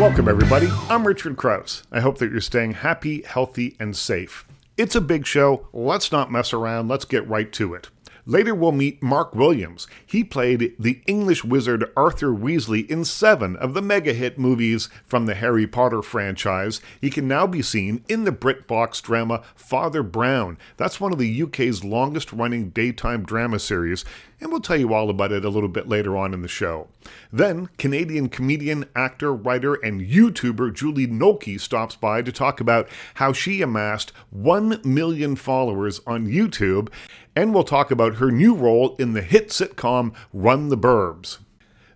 Welcome, everybody. I'm Richard Crouse. I hope that you're staying happy, healthy, and safe. It's a big show. Let's not mess around. Let's get right to it. Later, we'll meet Mark Williams. He played the English wizard Arthur Weasley in seven of the mega hit movies from the Harry Potter franchise. He can now be seen in the BritBox drama Father Brown. That's one of the UK's longest running daytime drama series and we'll tell you all about it a little bit later on in the show. Then, Canadian comedian, actor, writer, and YouTuber Julie Nolke stops by to talk about how she amassed 1 million followers on YouTube, and we'll talk about her new role in the hit sitcom Run the Burbs.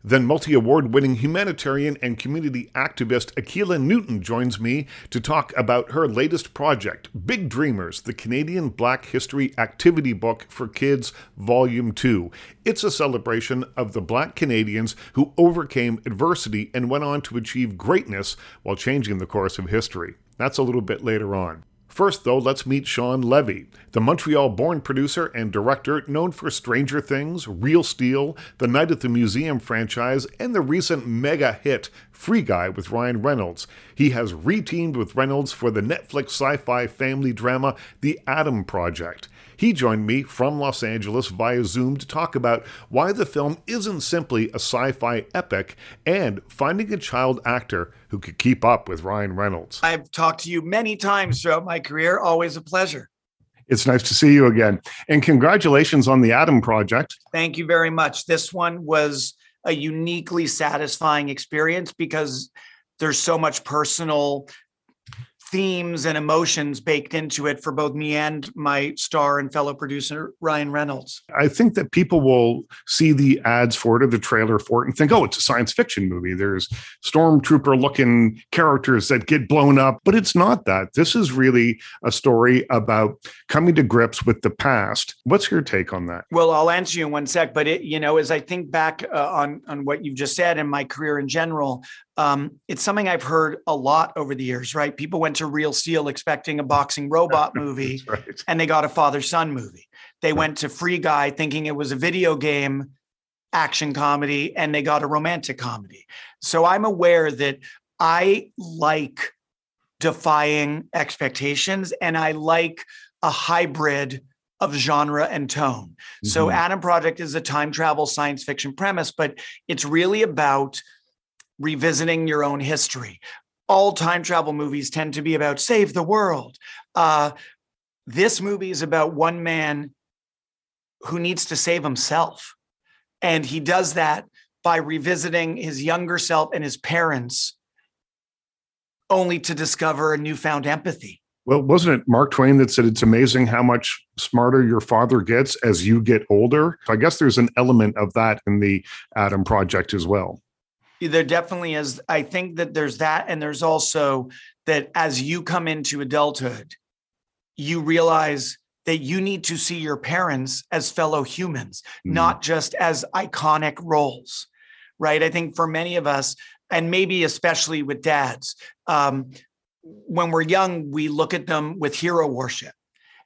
Then multi award winning humanitarian and community activist Akilah Newton joins me to talk about her latest project, Big Dreamers, the Canadian Black History Activity Book for Kids, Volume 2. It's a celebration of the Black Canadians who overcame adversity and went on to achieve greatness while changing the course of history. That's a little bit later on. First, though, let's meet Shawn Levy, the Montreal born producer and director known for Stranger Things, Real Steel, the Night at the Museum franchise, and the recent mega hit Free Guy with Ryan Reynolds. He has reteamed with Reynolds for the Netflix sci fi family drama The Adam Project. He joined me from Los Angeles via Zoom to talk about why the film isn't simply a sci fi epic and finding a child actor who could keep up with Ryan Reynolds. I've talked to you many times throughout my career. Always a pleasure. It's nice to see you again. And congratulations on the Adam Project. Thank you very much. This one was a uniquely satisfying experience because there's so much personal themes and emotions baked into it for both me and my star and fellow producer Ryan Reynolds. I think that people will see the ads for it or the trailer for it and think, oh, it's a science fiction movie. There's stormtrooper looking characters that get blown up, but it's not that. This is really a story about coming to grips with the past. What's your take on that? Well, I'll answer you in one sec, but it, you know, as I think back uh, on on what you've just said and my career in general, um, it's something I've heard a lot over the years, right? People went to Real Steel expecting a boxing robot movie right. and they got a father son movie. They went to Free Guy thinking it was a video game action comedy and they got a romantic comedy. So I'm aware that I like defying expectations and I like a hybrid of genre and tone. Mm-hmm. So Adam Project is a time travel science fiction premise, but it's really about revisiting your own history. All time travel movies tend to be about save the world. Uh, this movie is about one man who needs to save himself. And he does that by revisiting his younger self and his parents, only to discover a newfound empathy. Well, wasn't it Mark Twain that said it's amazing how much smarter your father gets as you get older? I guess there's an element of that in the Adam Project as well there definitely is. I think that there's that. And there's also that as you come into adulthood, you realize that you need to see your parents as fellow humans, mm-hmm. not just as iconic roles, right? I think for many of us, and maybe especially with dads, um, when we're young, we look at them with hero worship.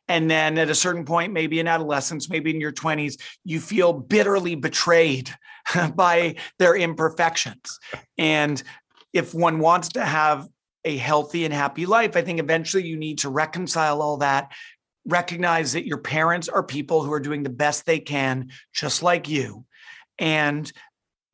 And then at a certain point, maybe in adolescence, maybe in your 20s, you feel bitterly betrayed by their imperfections. And if one wants to have a healthy and happy life, I think eventually you need to reconcile all that, recognize that your parents are people who are doing the best they can, just like you, and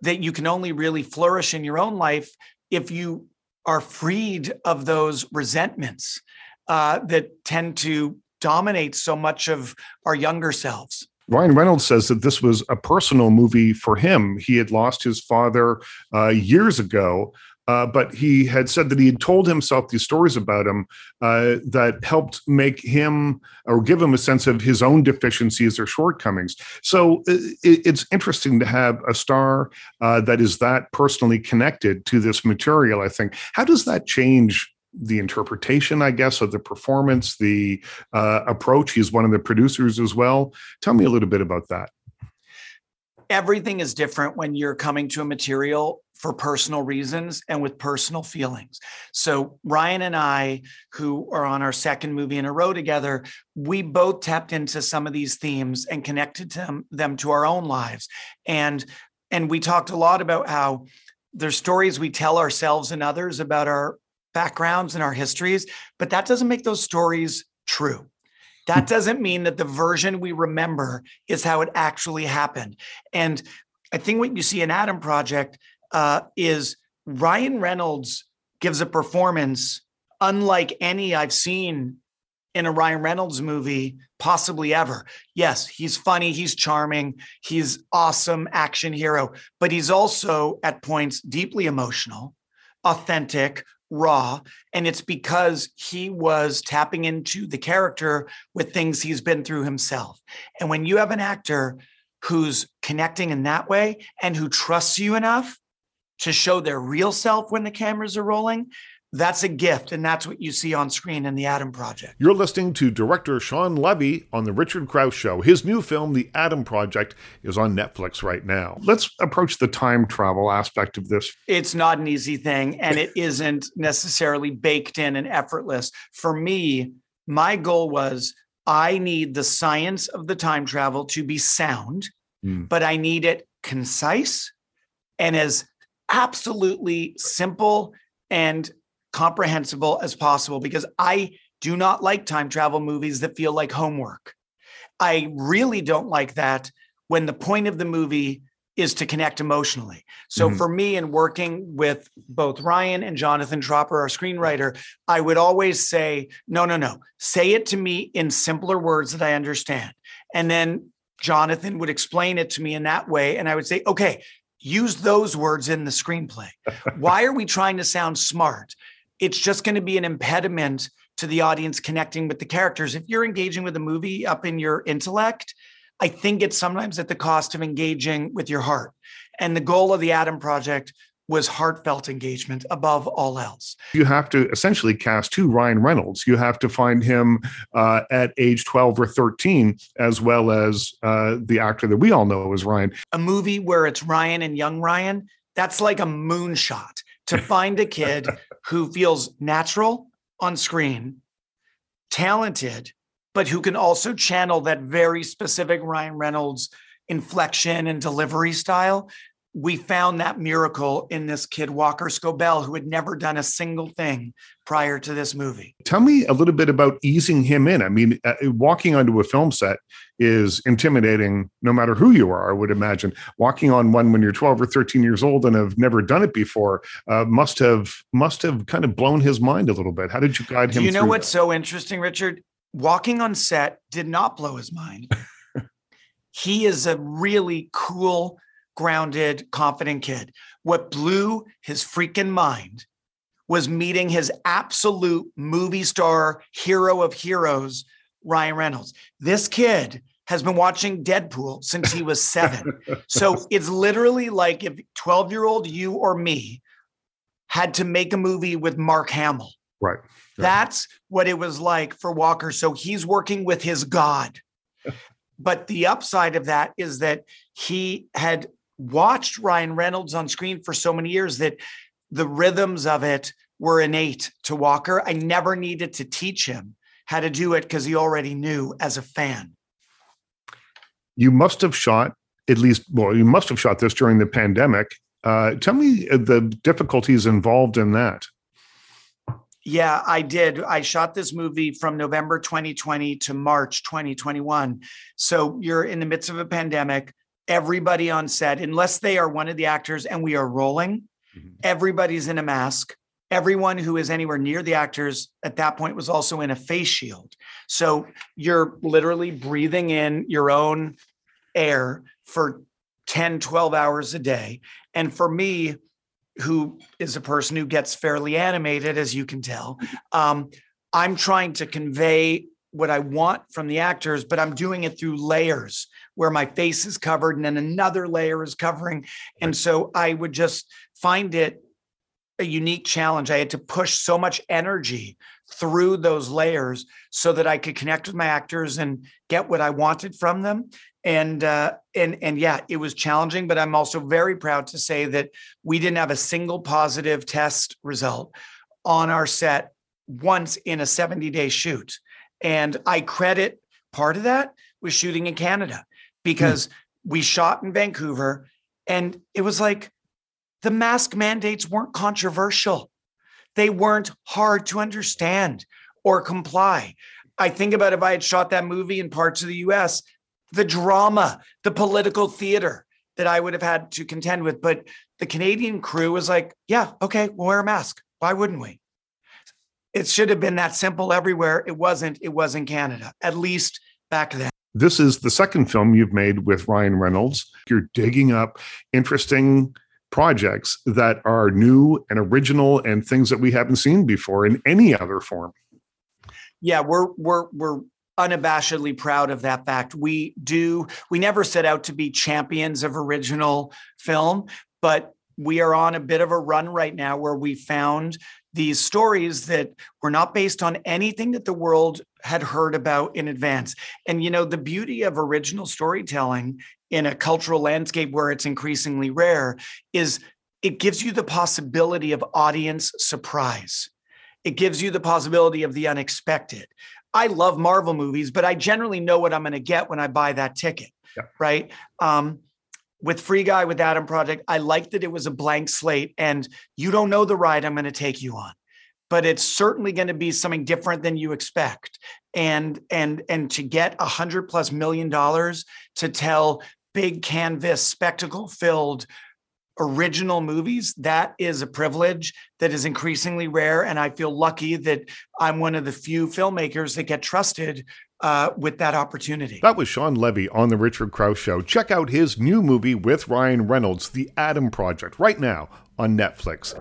that you can only really flourish in your own life if you are freed of those resentments uh, that tend to dominate so much of our younger selves. Ryan Reynolds says that this was a personal movie for him. He had lost his father uh, years ago, uh, but he had said that he had told himself these stories about him uh, that helped make him or give him a sense of his own deficiencies or shortcomings. So uh, it, it's interesting to have a star uh, that is that personally connected to this material, I think. How does that change the interpretation, I guess, of the performance, the uh, approach. He's one of the producers as well. Tell me a little bit about that. Everything is different when you're coming to a material for personal reasons and with personal feelings. So, Ryan and I, who are on our second movie in a row together, we both tapped into some of these themes and connected them, them to our own lives. And and we talked a lot about how there's stories we tell ourselves and others about our backgrounds and our histories, but that doesn't make those stories true. That doesn't mean that the version we remember is how it actually happened. And I think what you see in Adam Project uh, is Ryan Reynolds gives a performance unlike any I've seen in a Ryan Reynolds movie, possibly ever. Yes, he's funny, he's charming, he's awesome action hero, but he's also at points deeply emotional, authentic, raw, and it's because he was tapping into the character with things he's been through himself. And when you have an actor who's connecting in that way and who trusts you enough to show their real self when the cameras are rolling, that's a gift, and that's what you see on screen in The Adam Project. You're listening to director Shawn Levy on The Richard Crouse Show. His new film, The Adam Project, is on Netflix right now. Let's approach the time travel aspect of this. It's not an easy thing, and it isn't necessarily baked in and effortless. For me, my goal was I need the science of the time travel to be sound, mm. but I need it concise and as absolutely simple and comprehensible as possible because I do not like time travel movies that feel like homework. I really don't like that when the point of the movie is to connect emotionally. So mm-hmm. for me, in working with both Ryan and Jonathan Tropper, our screenwriter, I would always say, no, no, no, say it to me in simpler words that I understand. And then Jonathan would explain it to me in that way. And I would say, okay, use those words in the screenplay. Why are we trying to sound smart? It's just going to be an impediment to the audience connecting with the characters. If you're engaging with a movie up in your intellect, I think it's sometimes at the cost of engaging with your heart. And the goal of the Adam Project was heartfelt engagement above all else. You have to essentially cast two Ryan Reynolds. You have to find him uh, at age 12 or 13, as well as uh, the actor that we all know as Ryan. A movie where it's Ryan and young Ryan, that's like a moonshot to find a kid who feels natural on screen, talented, but who can also channel that very specific Ryan Reynolds inflection and delivery style we found that miracle in this kid Walker Scobell, who had never done a single thing prior to this movie. Tell me a little bit about easing him in. I mean, uh, walking onto a film set is intimidating, no matter who you are. I would imagine walking on one when you're 12 or 13 years old and have never done it before uh, must have must have kind of blown his mind a little bit. How did you guide him? Do you know what's that? so interesting, Richard? Walking on set did not blow his mind. he is a really cool grounded, confident kid. What blew his freaking mind was meeting his absolute movie star hero of heroes, Ryan Reynolds. This kid has been watching Deadpool since he was seven. so it's literally like if 12 year old you or me had to make a movie with Mark Hamill. Right. right. That's what it was like for Walker. So he's working with his God. but the upside of that is that he had watched Ryan Reynolds on screen for so many years that the rhythms of it were innate to Walker. I never needed to teach him how to do it because he already knew as a fan. You must have shot at least, well, you must have shot this during the pandemic. Uh, tell me the difficulties involved in that. Yeah, I did. I shot this movie from November 2020 to March 2021. So you're in the midst of a pandemic everybody on set, unless they are one of the actors and we are rolling, mm-hmm. everybody's in a mask. Everyone who is anywhere near the actors at that point was also in a face shield. So you're literally breathing in your own air for 10, 12 hours a day. And for me, who is a person who gets fairly animated, as you can tell, um, I'm trying to convey what I want from the actors, but I'm doing it through layers where my face is covered and then another layer is covering. And so I would just find it a unique challenge. I had to push so much energy through those layers so that I could connect with my actors and get what I wanted from them. And uh, and and yeah, it was challenging, but I'm also very proud to say that we didn't have a single positive test result on our set once in a 70 day shoot. And I credit part of that was shooting in Canada because mm. we shot in Vancouver and it was like the mask mandates weren't controversial. They weren't hard to understand or comply. I think about if I had shot that movie in parts of the US, the drama, the political theater that I would have had to contend with. But the Canadian crew was like, yeah, okay, we'll wear a mask. Why wouldn't we? It should have been that simple everywhere. It wasn't. It was in Canada, at least back then. This is the second film you've made with Ryan Reynolds. You're digging up interesting projects that are new and original and things that we haven't seen before in any other form. Yeah, we're we're we're unabashedly proud of that fact. We do we never set out to be champions of original film, but we are on a bit of a run right now where we found these stories that were not based on anything that the world had heard about in advance. And, you know, the beauty of original storytelling in a cultural landscape where it's increasingly rare is it gives you the possibility of audience surprise. It gives you the possibility of the unexpected. I love Marvel movies, but I generally know what I'm going to get when I buy that ticket. Yeah. Right. Um, with Free Guy with Adam Project, I like that it was a blank slate and you don't know the ride I'm going to take you on. But it's certainly going to be something different than you expect. And and and to get a hundred plus million dollars to tell big canvas, spectacle filled original movies, that is a privilege that is increasingly rare. And I feel lucky that I'm one of the few filmmakers that get trusted uh, with that opportunity. That was Shawn Levy on The Richard Crouse Show. Check out his new movie with Ryan Reynolds, The Adam Project, right now on Netflix.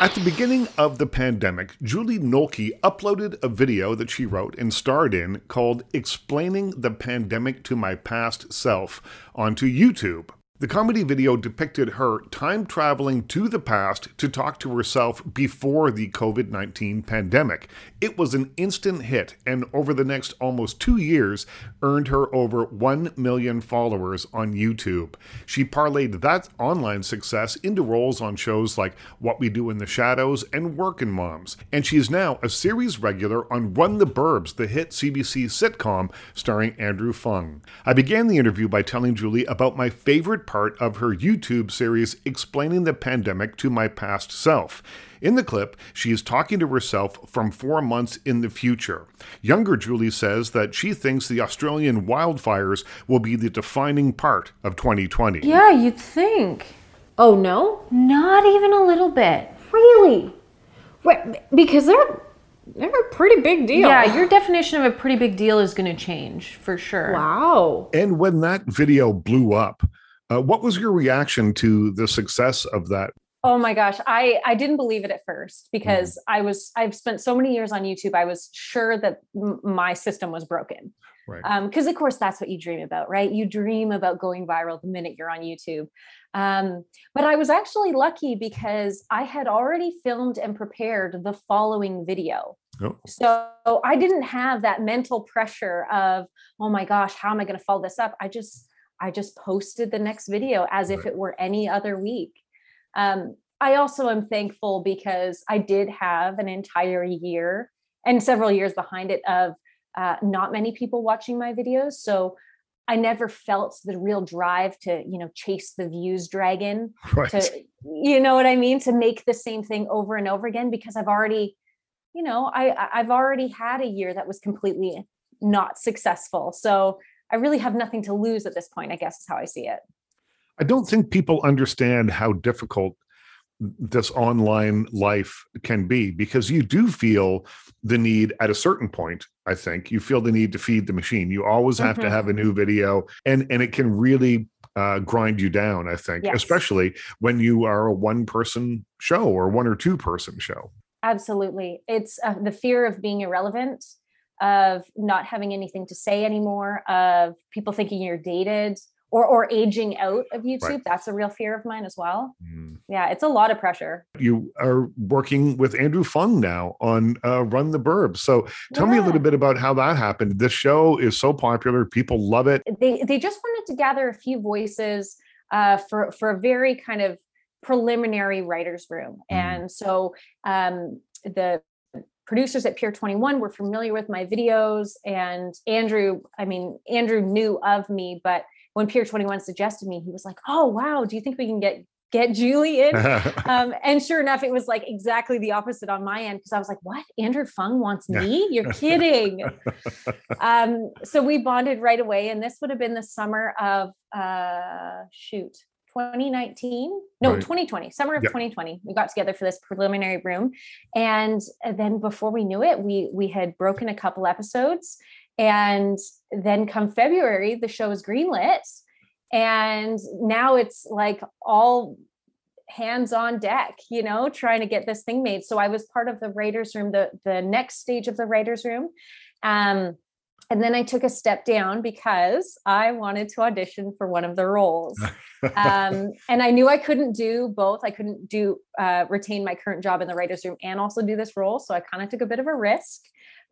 At the beginning of the pandemic, Julie Nolke uploaded a video that she wrote and starred in called Explaining the Pandemic to My Past Self onto YouTube. The comedy video depicted her time traveling to the past to talk to herself before the COVID 19 pandemic. It was an instant hit, and over the next almost two years, earned her over 1 million followers on YouTube. She parlayed that online success into roles on shows like What We Do in the Shadows and Workin' Moms, and she is now a series regular on Run the Burbs, the hit CBC sitcom starring Andrew Fung. I began the interview by telling Julie about my favorite part of her YouTube series explaining the pandemic to my past self. In the clip, she is talking to herself from four months in the future. Younger Julie says that she thinks the Australian wildfires will be the defining part of 2020. Yeah, you'd think. Oh, no? Not even a little bit. Really? Because they're they're a pretty big deal. Yeah, your definition of a pretty big deal is going to change for sure. Wow. And when that video blew up, uh, what was your reaction to the success of that? Oh my gosh, I I didn't believe it at first because mm. I was I've spent so many years on YouTube. I was sure that m- my system was broken. Right. Because um, of course that's what you dream about, right? You dream about going viral the minute you're on YouTube. Um, but I was actually lucky because I had already filmed and prepared the following video. Oh. So I didn't have that mental pressure of, oh my gosh, how am I going to follow this up? I just I just posted the next video as if it were any other week. Um, I also am thankful because I did have an entire year and several years behind it of uh, not many people watching my videos. So I never felt the real drive to, you know, chase the views dragon. Right. To, you know what I mean? To make the same thing over and over again because I've already, you know, I I've already had a year that was completely not successful. So I really have nothing to lose at this point, I guess is how I see it. I don't think people understand how difficult this online life can be because you do feel the need at a certain point i think you feel the need to feed the machine you always have mm-hmm. to have a new video and and it can really uh, grind you down i think yes. especially when you are a one person show or one or two person show absolutely it's uh, the fear of being irrelevant of not having anything to say anymore, of people thinking you're dated or or aging out of YouTube. Right. That's a real fear of mine as well. Mm. Yeah, it's a lot of pressure. You are working with Andrew Fung now on uh, Run the Burbs. So tell yeah. me a little bit about how that happened. This show is so popular; people love it. They they just wanted to gather a few voices uh, for for a very kind of preliminary writers room, mm. and so um, the producers at Pier 21 were familiar with my videos. And Andrew, I mean, Andrew knew of me, but when Pier 21 suggested me, he was like, Oh, wow, do you think we can get get Julie in. um, and sure enough, it was like exactly the opposite on my end because I was like, what? Andrew Fung wants me? You're kidding. um, so we bonded right away. And this would have been the summer of, uh, shoot, 2019 no right. 2020 summer of yep. 2020 we got together for this preliminary room. And then before we knew it we we had broken a couple episodes. And then come february the show was greenlit. And now it's like all hands on deck you know trying to get this thing made. So i was part of the writers room the the next stage of the writers room. Um and then i took a step down because i wanted to audition for one of the roles um, and i knew i couldn't do both i couldn't do uh, retain my current job in the writers room and also do this role so i kind of took a bit of a risk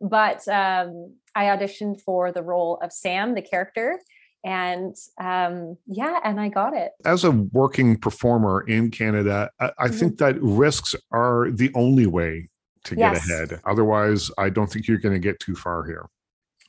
but um, i auditioned for the role of sam the character and um, yeah, and I got it. As a working performer in Canada, I, I mm-hmm. think that risks are the only way to get yes. ahead. Otherwise, I don't think you're going to get too far here.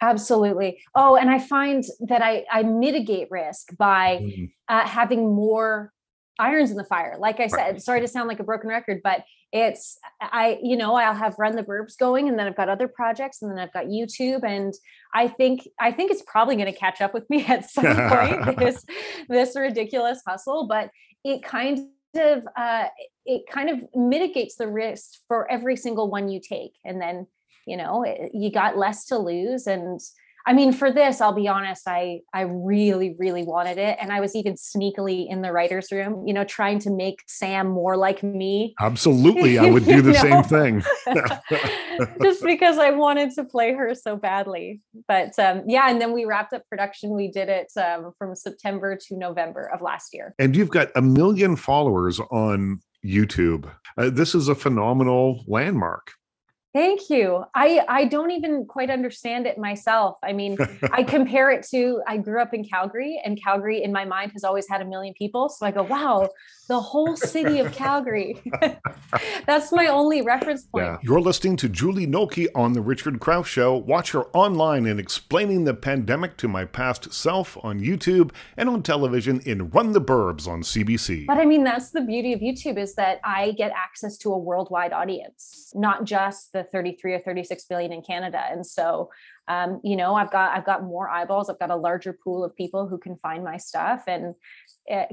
Absolutely. Oh, and I find that I I mitigate risk by mm-hmm. uh, having more irons in the fire. Like I said, right. sorry to sound like a broken record, but it's I, you know, I'll have run the burbs going and then I've got other projects and then I've got YouTube. And I think I think it's probably going to catch up with me at some point, this this ridiculous hustle. But it kind of uh it kind of mitigates the risk for every single one you take. And then, you know, you got less to lose and I mean, for this, I'll be honest, I I really, really wanted it. And I was even sneakily in the writer's room, you know, trying to make Sam more like me. Absolutely. I would do the same thing. Just because I wanted to play her so badly. But um, yeah, and then we wrapped up production. We did it um, from September to November of last year. And you've got a million followers on YouTube. Uh, this is a phenomenal landmark. Thank you. I I don't even quite understand it myself. I mean, I compare it to I grew up in Calgary and Calgary in my mind has always had a million people. So I go, wow, the whole city of Calgary. That's my only reference point. Yeah. You're listening to Julie Nolke on the Richard Crouse show. Watch her online in explaining the pandemic to my past self on YouTube and on television in Run the Burbs on CBC. But I mean, that's the beauty of YouTube is that I get access to a worldwide audience, not just the the 33 or 36 billion in Canada. And so, um, you know, I've got I've got more eyeballs. I've got a larger pool of people who can find my stuff. And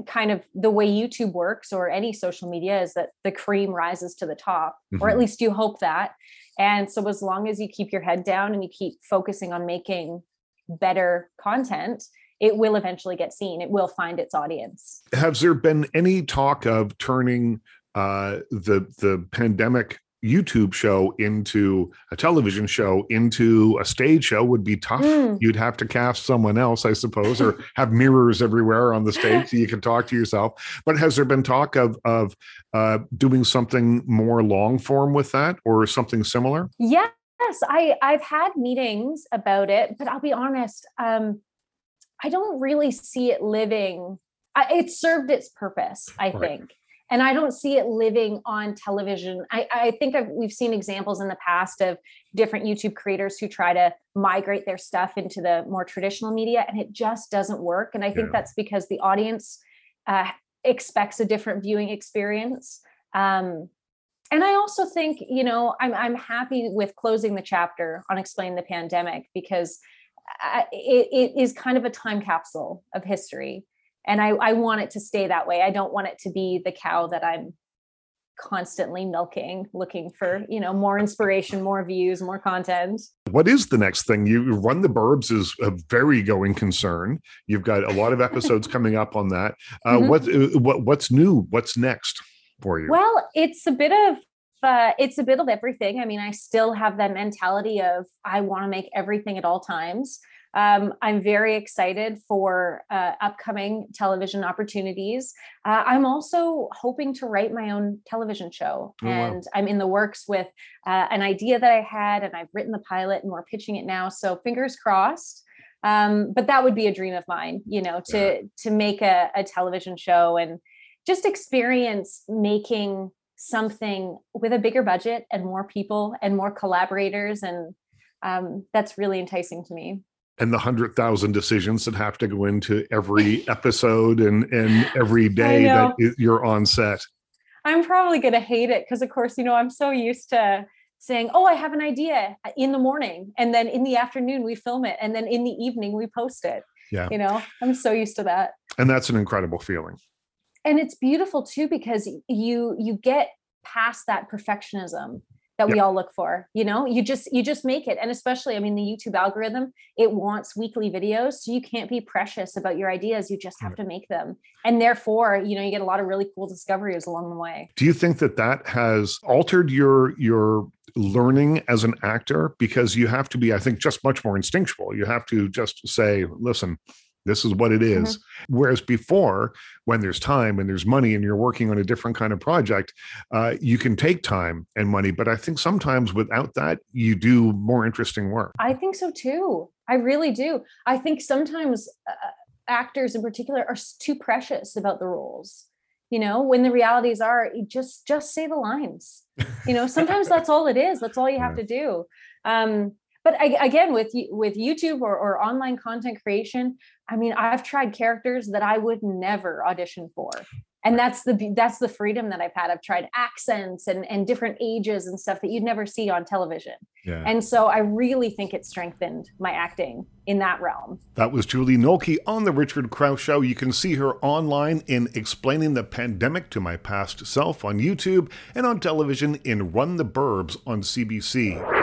kind of the way YouTube works or any social media is that the cream rises to the top, mm-hmm. or at mm-hmm. least you hope that. And so, as long as you keep your head down and you keep focusing on making better content, it will eventually get seen. It will find its audience. Has there been any talk of turning uh, the the pandemic YouTube show into a television show into a stage show would be tough. Mm. You'd have to cast someone else, I suppose, or have mirrors everywhere on the stage so you can talk to yourself. But has there been talk of of uh, doing something more long form with that or something similar? Yes, I I've had meetings about it, but I'll be honest, um, I don't really see it living. it served its purpose, I right. think and I don't see it living on television. I, I think I've, we've seen examples in the past of different YouTube creators who try to migrate their stuff into the more traditional media, and it just doesn't work. And I think yeah. that's because the audience uh, expects a different viewing experience. Um, and I also think, you know, I'm I'm happy with closing the chapter on explaining the pandemic because uh, it, it is kind of a time capsule of history and I, I want it to stay that way. I don't want it to be the cow that I'm constantly milking looking for you know more inspiration more views more content. What is the next thing? You run the burbs is a very going concern. You've got a lot of episodes coming up on that. Uh, mm-hmm. what, uh, what what's new? What's next for you? Well it's a bit of uh, it's a bit of everything. I mean i still have that mentality of i want to make everything at all times um, I'm very excited for uh, upcoming television opportunities. Uh, I'm also hoping to write my own television show, oh, and wow. I'm in the works with uh, an idea that I had, and I've written the pilot, and we're pitching it now. So fingers crossed. Um, but that would be a dream of mine, you know, to yeah. to make a, a television show and just experience making something with a bigger budget and more people and more collaborators and um, that's really enticing to me and the hundred thousand decisions that have to go into every episode and and every day that you're on set. I'm probably going to hate it because, of course, you know I'm so used to saying, "Oh, I have an idea" uh, in the morning, and then in the afternoon we film it, and then in the evening we post it. Yeah, you know, I'm so used to that. And that's an incredible feeling. And it's beautiful too because you you get past that perfectionism that we all look for you know? You just you just make it and especially i mean the youtube algorithm it wants weekly videos so you can't be precious about your ideas you just have to make them. And therefore you know you get a lot of really cool discoveries along the way. Do you think that that has altered your your learning as an actor? Because you have to be i think just much more instinctual. You have to just say listen this is what it is. Mm-hmm. Whereas before, when there's time and there's money and you're working on a different kind of project, uh, you can take time and money. But I think sometimes without that, you do more interesting work. I think so too. I really do. I think sometimes uh, actors in particular are too precious about the roles you know when the realities are just just say the lines you know sometimes that's all it is that's all you have to do um but I, again with with youtube or, or online content creation i mean i've tried characters that i would never audition for. And that's the that's the freedom that i've had. I've tried accents and and different ages and stuff that you'd never see on television yeah. and so i really think it strengthened my acting in that realm that was julie Nolke on the richard crouse show you can see her online in explaining the pandemic to my past self on youtube and on television in run the burbs on cbc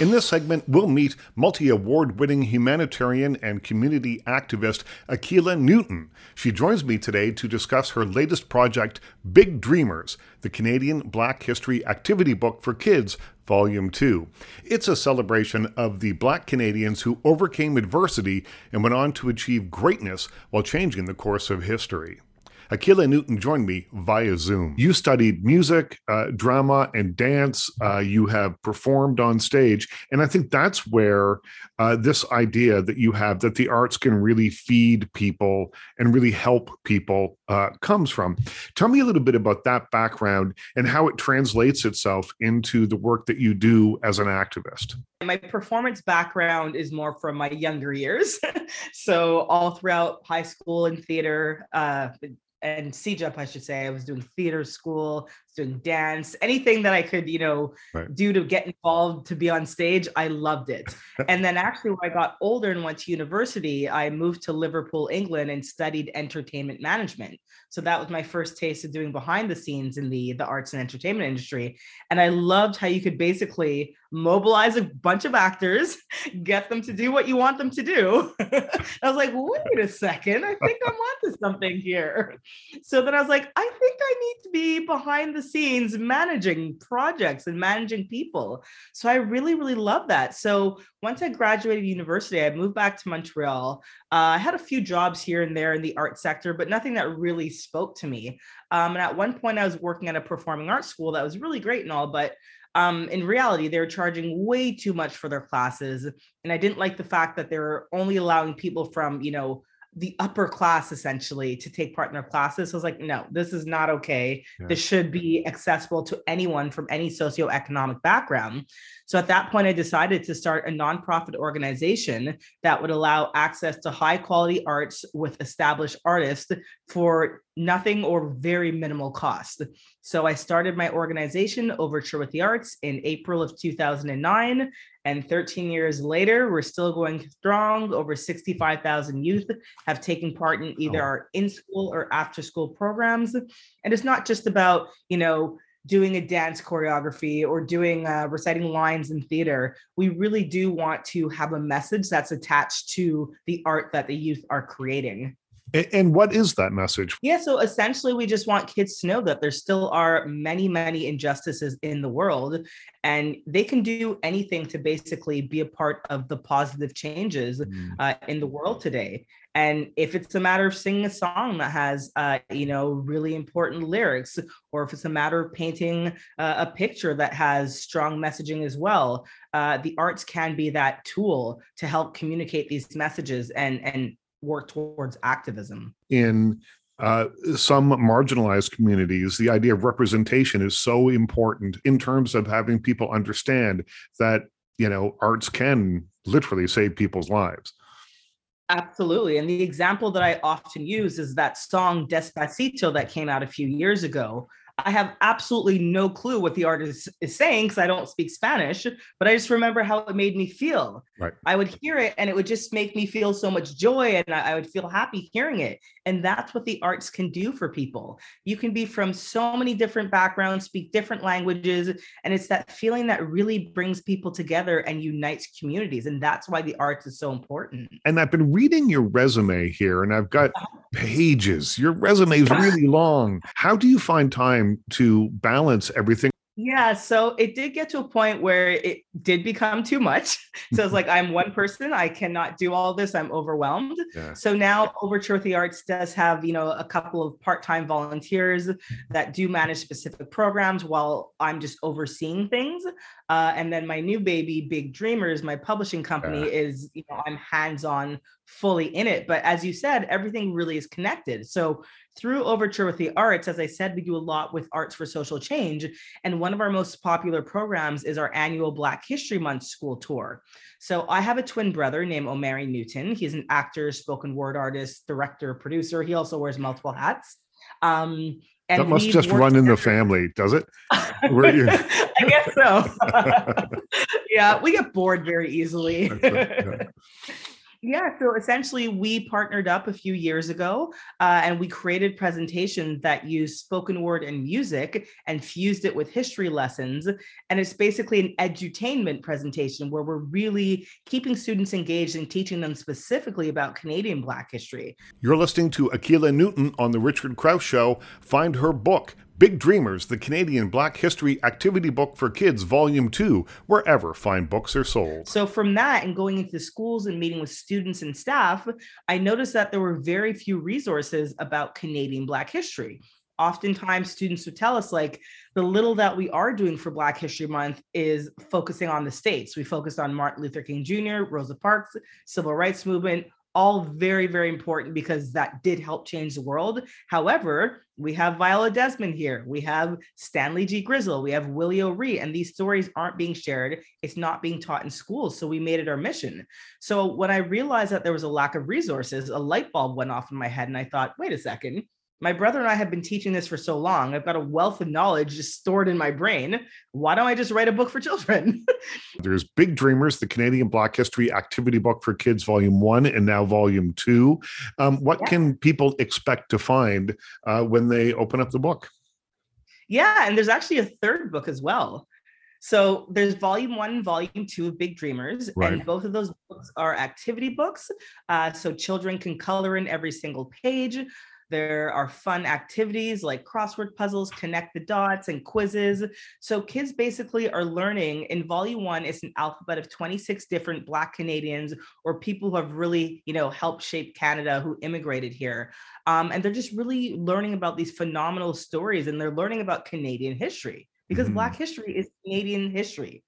in this segment, we'll meet multi award winning humanitarian and community activist Akilah Newton. She joins me today to discuss her latest project, Big Dreamers, the Canadian Black History Activity Book for Kids, Volume 2. It's a celebration of the Black Canadians who overcame adversity and went on to achieve greatness while changing the course of history. Akilah Newton joined me via Zoom. You studied music, uh, drama, and dance. Uh, you have performed on stage. And I think that's where uh, this idea that you have that the arts can really feed people and really help people uh, comes from. Tell me a little bit about that background and how it translates itself into the work that you do as an activist. My performance background is more from my younger years. so, all throughout high school and theater, uh, and CEGEP, I should say. I was doing theater school, doing dance, anything that I could, you know, right. do to get involved to be on stage. I loved it. and then actually, when I got older and went to university, I moved to Liverpool, England, and studied entertainment management. So that was my first taste of doing behind the scenes in the the arts and entertainment industry. And I loved how you could basically mobilize a bunch of actors, get them to do what you want them to do. I was like, wait a second, I think I'm onto something here. So then I was like, I think I need to be behind the scenes managing projects and managing people. So I really, really love that. So once I graduated university, I moved back to Montreal. Uh, I had a few jobs here and there in the art sector, but nothing that really spoke to me. Um, and at one point, I was working at a performing arts school that was really great and all, but um, in reality, they're charging way too much for their classes. And I didn't like the fact that they're only allowing people from, you know, the upper class essentially to take part in their classes. So I was like, no, this is not okay. Yeah. This should be accessible to anyone from any socioeconomic background. So at that point, I decided to start a nonprofit organization that would allow access to high quality arts with established artists for nothing or very minimal cost. So I started my organization, Overture with the Arts, in April of 2009. And 13 years later, we're still going strong. Over 65,000 youth have taken part in either oh. our in school or after school programs. And it's not just about, you know, doing a dance choreography or doing uh, reciting lines in theater we really do want to have a message that's attached to the art that the youth are creating and what is that message? Yeah, so essentially, we just want kids to know that there still are many, many injustices in the world, and they can do anything to basically be a part of the positive changes mm. uh, in the world today. And if it's a matter of singing a song that has, uh, you know, really important lyrics, or if it's a matter of painting uh, a picture that has strong messaging as well, uh, the arts can be that tool to help communicate these messages and and work towards activism. In uh, some marginalized communities, the idea of representation is so important in terms of having people understand that you know arts can literally save people's lives. Absolutely. And the example that I often use is that song Despacito that came out a few years ago, I have absolutely no clue what the artist is saying because I don't speak Spanish, but I just remember how it made me feel. Right. I would hear it and it would just make me feel so much joy and I, I would feel happy hearing it. And that's what the arts can do for people. You can be from so many different backgrounds, speak different languages, and it's that feeling that really brings people together and unites communities. And that's why the arts is so important. And I've been reading your resume here and I've got uh-huh. pages. Your resume is really long. How do you find time to balance everything? Yeah, so it did get to a point where it did become too much. So it's like, I'm one person, I cannot do all this, I'm overwhelmed. Yeah. So now Overture with the Arts does have, you know, a couple of part-time volunteers that do manage specific programs while I'm just overseeing things. Uh, and then my new baby, Big Dreamers, my publishing company, yeah. is, you know, I'm hands-on fully in it. But as you said, everything really is connected. So through Overture with the Arts, as I said, we do a lot with Arts for Social Change. And one of our most popular programs is our annual Black History Month school tour. So I have a twin brother named Omari Newton. He's an actor, spoken word artist, director, producer. He also wears multiple hats. Um, and that must just run in the family, does it? I guess so. yeah, we get bored very easily. Yeah, so essentially, we partnered up a few years ago uh, and we created presentations that use spoken word and music and fused it with history lessons. And it's basically an edutainment presentation where we're really keeping students engaged and teaching them specifically about Canadian Black history. You're listening to Akilah Newton on The Richard Crouse Show. Find her book, Big Dreamers, the Canadian Black History Activity Book for Kids, Volume 2, wherever fine books are sold. So, from that and going into schools and meeting with students and staff, I noticed that there were very few resources about Canadian Black history. Oftentimes, students would tell us, like, the little that we are doing for Black History Month is focusing on the states. We focused on Martin Luther King Jr., Rosa Parks, civil rights movement, all very, very important because that did help change the world. However, we have Viola Desmond here. We have Stanley G. Grizzle. We have Willie O'Ree. And these stories aren't being shared. It's not being taught in schools. So we made it our mission. So when I realized that there was a lack of resources, a light bulb went off in my head. And I thought, wait a second, my brother and I have been teaching this for so long. I've got a wealth of knowledge just stored in my brain. Why don't I just write a book for children? There's Big Dreamers, the Canadian Black History Activity Book for Kids, Volume One, and now Volume Two. Um, what yeah. can people expect to find uh, when they open up the book? Yeah, and there's actually a third book as well. So there's volume one and volume two of Big Dreamers, right. and both of those books are activity books. Uh, so children can color in every single page. There are fun activities like crossword puzzles, connect the dots, and quizzes. So kids basically are learning. In volume one, it's an alphabet of 26 different Black Canadians or people who have really, you know, helped shape Canada who immigrated here. Um, and they're just really learning about these phenomenal stories and they're learning about Canadian history because mm-hmm. Black history is Canadian history.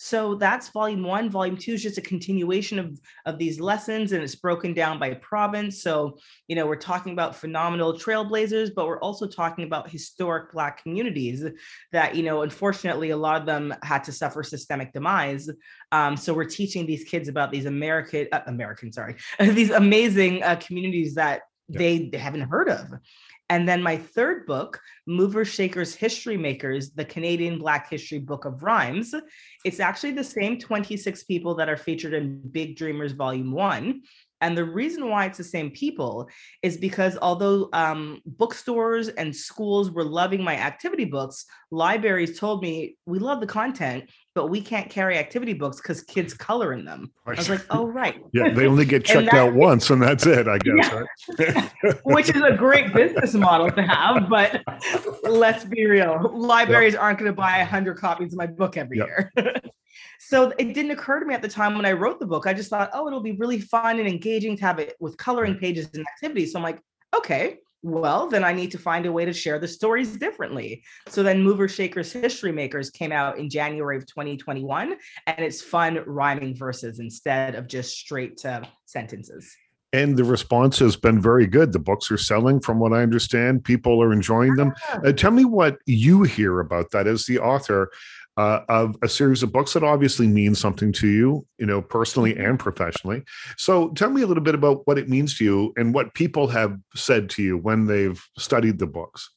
So that's volume one. Volume two is just a continuation of, of these lessons and it's broken down by province. So, you know, we're talking about phenomenal trailblazers, but we're also talking about historic Black communities that, you know, unfortunately, a lot of them had to suffer systemic demise. Um, so we're teaching these kids about these American, uh, American, sorry, these amazing uh, communities that yeah. they haven't heard of. And then my third book, Movers Shakers History Makers, the Canadian Black History Book of Rhymes. It's actually the same 26 people that are featured in Big Dreamers Volume 1. And the reason why it's the same people is because although um, bookstores and schools were loving my activity books, libraries told me, we love the content, but we can't carry activity books because kids color in them. I was like, oh, right. yeah, they only get checked out once and that's it, I guess. Yeah. Right? Which is a great business model to have, but let's be real. Libraries yep. aren't going to buy 100 copies of my book every yep. year. So it didn't occur to me at the time when I wrote the book. I just thought, oh, it'll be really fun and engaging to have it with coloring pages and activities. So I'm like, okay, well, then I need to find a way to share the stories differently. So then Mover Shakers History Makers came out in January of 2021, and it's fun rhyming verses instead of just straight to sentences. And the response has been very good. The books are selling, from what I understand. People are enjoying them. Uh, tell me what you hear about that as the author uh, of a series of books that obviously means something to you, you know, personally mm-hmm. and professionally. So tell me a little bit about what it means to you and what people have said to you when they've studied the books.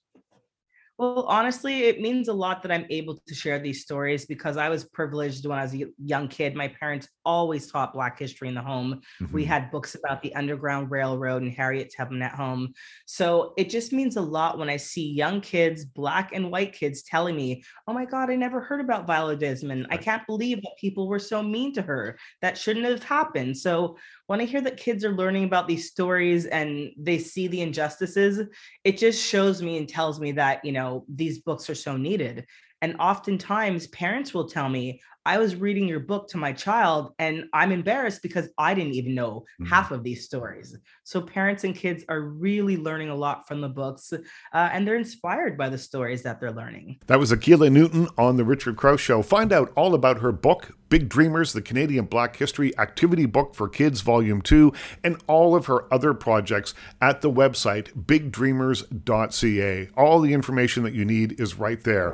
Well, honestly, it means a lot that I'm able to share these stories because I was privileged when I was a young kid. My parents always taught Black history in the home. Mm-hmm. We had books about the Underground Railroad and Harriet Tubman at home. So it just means a lot when I see young kids, Black and white kids, telling me, Oh my God, I never heard about Viola Desmond. I can't believe that people were so mean to her. That shouldn't have happened. So when I hear that kids are learning about these stories and they see the injustices, it just shows me and tells me that, you know, these books are so needed. And oftentimes parents will tell me, I was reading your book to my child and I'm embarrassed because I didn't even know mm-hmm. half of these stories. So parents and kids are really learning a lot from the books uh, and they're inspired by the stories that they're learning. That was Akilah Newton on The Richard Crouse Show. Find out all about her book, Big Dreamers, the Canadian Black History Activity Book for Kids, Volume 2, and all of her other projects at the website bigdreamers.ca. All the information that you need is right there.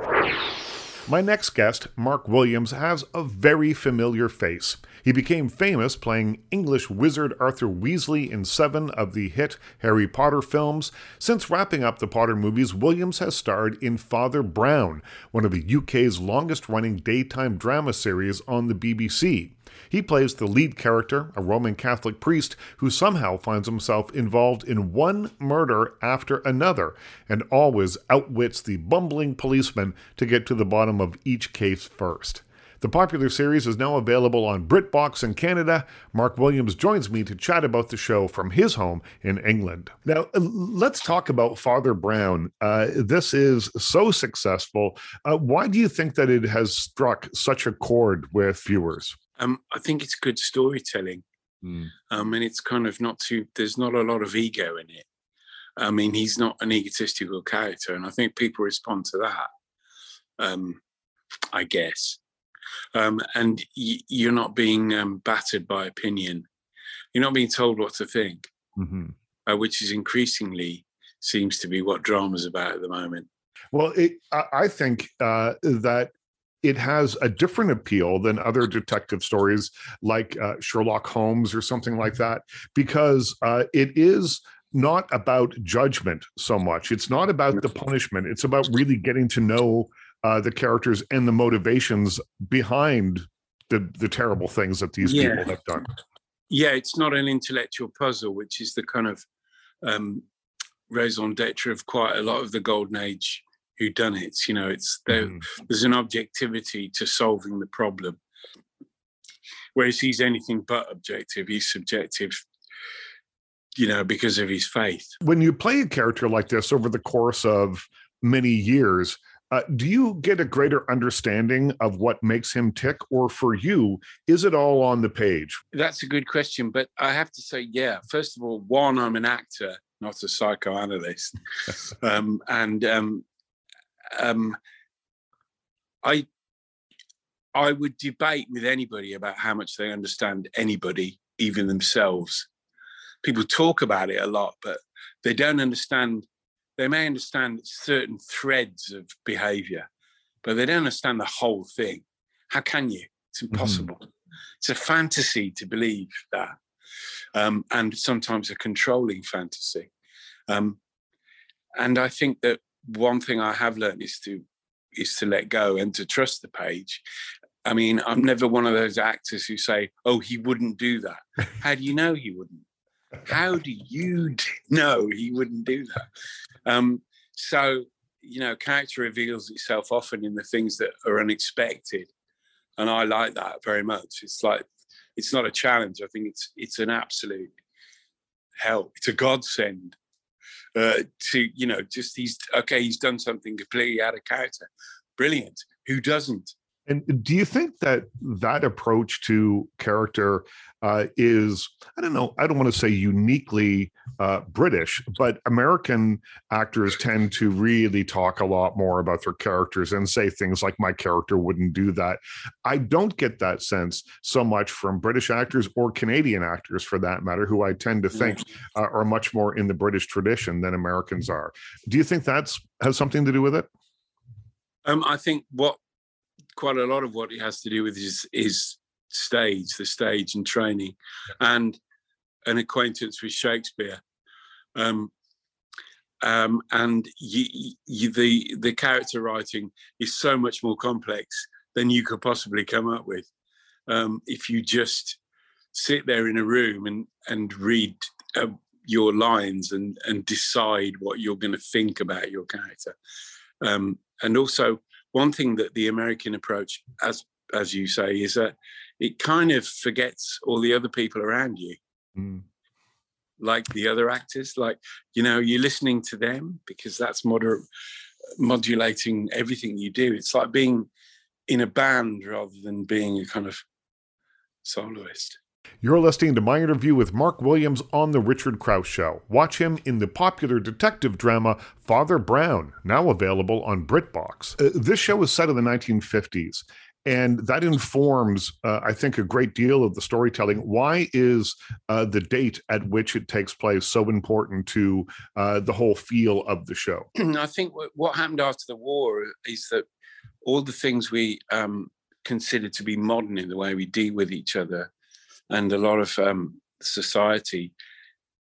My next guest, Mark Williams, has a very familiar face. He became famous playing English wizard Arthur Weasley in seven of the hit Harry Potter films. Since wrapping up the Potter movies, Williams has starred in Father Brown, one of the UK's longest running daytime drama series on the BBC. He plays the lead character, a Roman Catholic priest who somehow finds himself involved in one murder after another and always outwits the bumbling policeman to get to the bottom of each case first. The popular series is now available on BritBox in Canada. Mark Williams joins me to chat about the show from his home in England. Now, uh, let's talk about Father Brown. Uh, this is so successful. Uh, why do you think that it has struck such a chord with viewers? Um, I think it's good storytelling. Mm. Um, and it's kind of not too, there's not a lot of ego in it. I mean, he's not an egotistical character. And I think people respond to that, um, I guess. Um, and y- you're not being um, battered by opinion. You're not being told what to think, mm-hmm. uh, which is increasingly seems to be what drama's about at the moment. Well, it, I think uh, that it has a different appeal than other detective stories like uh, Sherlock Holmes or something like that because uh, it is not about judgment so much. It's not about the punishment. It's about really getting to know uh, the characters and the motivations behind the the terrible things that these yeah. people have done. Yeah, it's not an intellectual puzzle, which is the kind of um, raison d'etre of quite a lot of the golden age who done it. You know, it's there, mm. there's an objectivity to solving the problem. Whereas he's anything but objective, he's subjective, you know, because of his faith. When you play a character like this over the course of many years, uh, do you get a greater understanding of what makes him tick, or for you, is it all on the page? That's a good question, but I have to say, yeah. First of all, one, I'm an actor, not a psychoanalyst, um, and um, um, I I would debate with anybody about how much they understand anybody, even themselves. People talk about it a lot, but they don't understand. They may understand certain threads of behavior, but they don't understand the whole thing. How can you? It's mm-hmm. impossible. Mm-hmm. It's a fantasy to believe that, um, and sometimes a controlling fantasy. Um, and I think that one thing I have learned is to is to let go and to trust the page. I mean, I'm never one of those actors who say, "Oh, he wouldn't do that." How do you know he wouldn't? How do you know he wouldn't do that? Um, so, you know, character reveals itself often in the things that are unexpected, and I like that very much. It's like it's not a challenge. I think it's it's an absolute help. It's a godsend uh, to you know just he's okay he's done something completely out of character. Brilliant. Who doesn't and do you think that that approach to character uh, is, I don't know, I don't want to say uniquely uh, British, but American actors tend to really talk a lot more about their characters and say things like, my character wouldn't do that. I don't get that sense so much from British actors or Canadian actors for that matter, who I tend to think uh, are much more in the British tradition than Americans are. Do you think that's has something to do with it? Um, I think what quite a lot of what it has to do with is is stage, the stage and training, and an acquaintance with Shakespeare. Um, um, and you, you, the the character writing is so much more complex than you could possibly come up with um, if you just sit there in a room and and read uh, your lines and and decide what you're going to think about your character. Um, and also, one thing that the American approach, as as you say, is that it kind of forgets all the other people around you. Mm. Like the other actors like you know you're listening to them because that's moder- modulating everything you do. It's like being in a band rather than being a kind of soloist you're listening to my interview with Mark Williams on The Richard Crouse Show. Watch him in the popular detective drama Father Brown, now available on BritBox. Uh, this show is set in the 1950s, and that informs uh, i think a great deal of the storytelling why is uh, the date at which it takes place so important to uh, the whole feel of the show i think what happened after the war is that all the things we um, consider to be modern in the way we deal with each other and a lot of um, society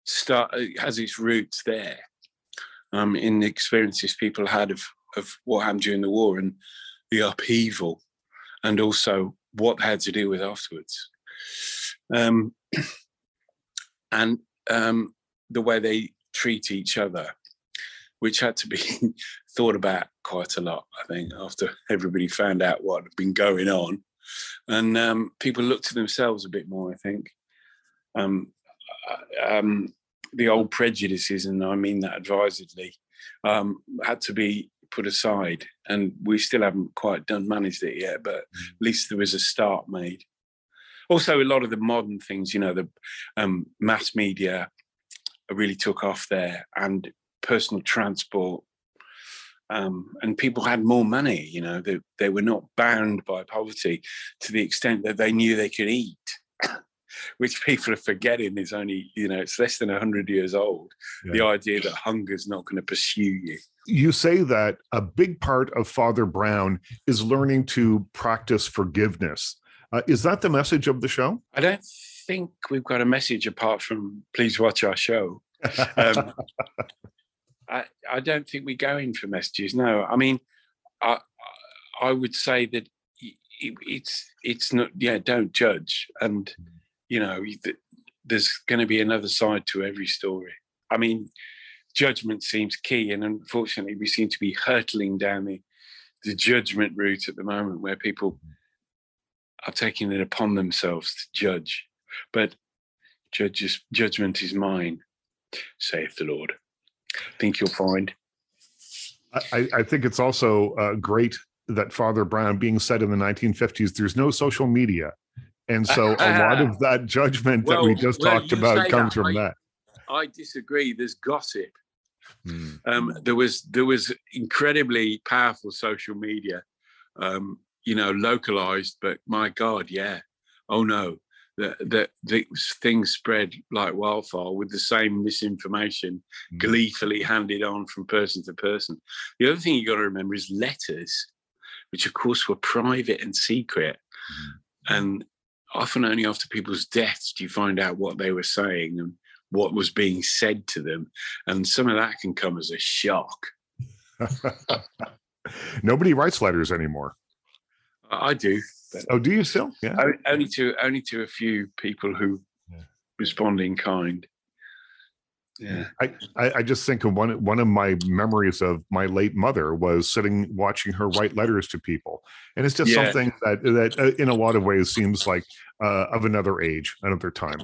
start has its roots there um, in the experiences people had of, of what happened during the war and the upheaval and also what they had to do with afterwards. Um, and um, the way they treat each other, which had to be thought about quite a lot, I think, after everybody found out what had been going on. And um, people look to themselves a bit more, I think. Um, um, the old prejudices, and I mean that advisedly, um, had to be put aside, and we still haven't quite done managed it yet. But at mm. least there was a start made. Also, a lot of the modern things, you know, the um, mass media really took off there, and personal transport, um, and people had more money. You know, they they were not bound by poverty to the extent that they knew they could eat. which people are forgetting is only you know it's less than 100 years old yeah. the idea that hunger is not going to pursue you you say that a big part of father brown is learning to practice forgiveness uh, is that the message of the show i don't think we've got a message apart from please watch our show um, I, don't think we go in for messages no i mean i i would say that it's it's not yeah don't judge and you know, there's going to be another side to every story. I mean, judgment seems key, and unfortunately, we seem to be hurtling down the the judgment route at the moment, where people are taking it upon themselves to judge. But judges, judgment is mine, saith the Lord. I think you'll find. I, I think it's also uh, great that Father Brown, being said in the 1950s, there's no social media. And so a lot of that judgment well, that we just well, talked about comes that. from I, that. I disagree. There's gossip. Hmm. Um, there was there was incredibly powerful social media, um, you know, localized. But my God, yeah, oh no, that the, the things spread like wildfire with the same misinformation hmm. gleefully handed on from person to person. The other thing you've got to remember is letters, which of course were private and secret, hmm. and often only after people's deaths do you find out what they were saying and what was being said to them. And some of that can come as a shock. Nobody writes letters anymore. I do. Oh, do you still? Yeah. Only to only to a few people who yeah. respond in kind yeah I, I just think of one one of my memories of my late mother was sitting watching her write letters to people and it's just yeah. something that that uh, in a lot of ways seems like uh, of another age another time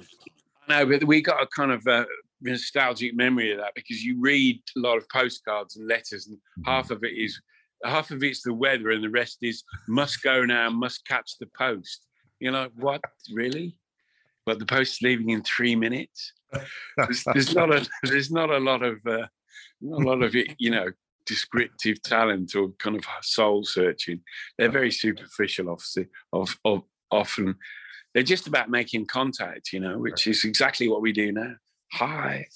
no but we got a kind of uh, nostalgic memory of that because you read a lot of postcards and letters and mm-hmm. half of it is half of it's the weather and the rest is must go now must catch the post you know what really but the post is leaving in three minutes there's, there's, not a there's not a lot of uh, not a lot of you know descriptive talent or kind of soul searching. They're very superficial, obviously. Of, of often they're just about making contact, you know, which is exactly what we do now. Hi,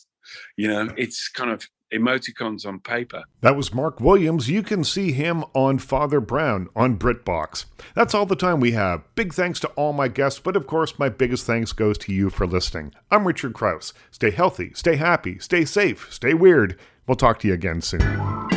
you know, it's kind of emoticons on paper. That was Mark Williams. You can see him on Father Brown on BritBox. That's all the time we have. Big thanks to all my guests, but of course, my biggest thanks goes to you for listening. I'm Richard Crouse. Stay healthy, stay happy, stay safe, stay weird. We'll talk to you again soon.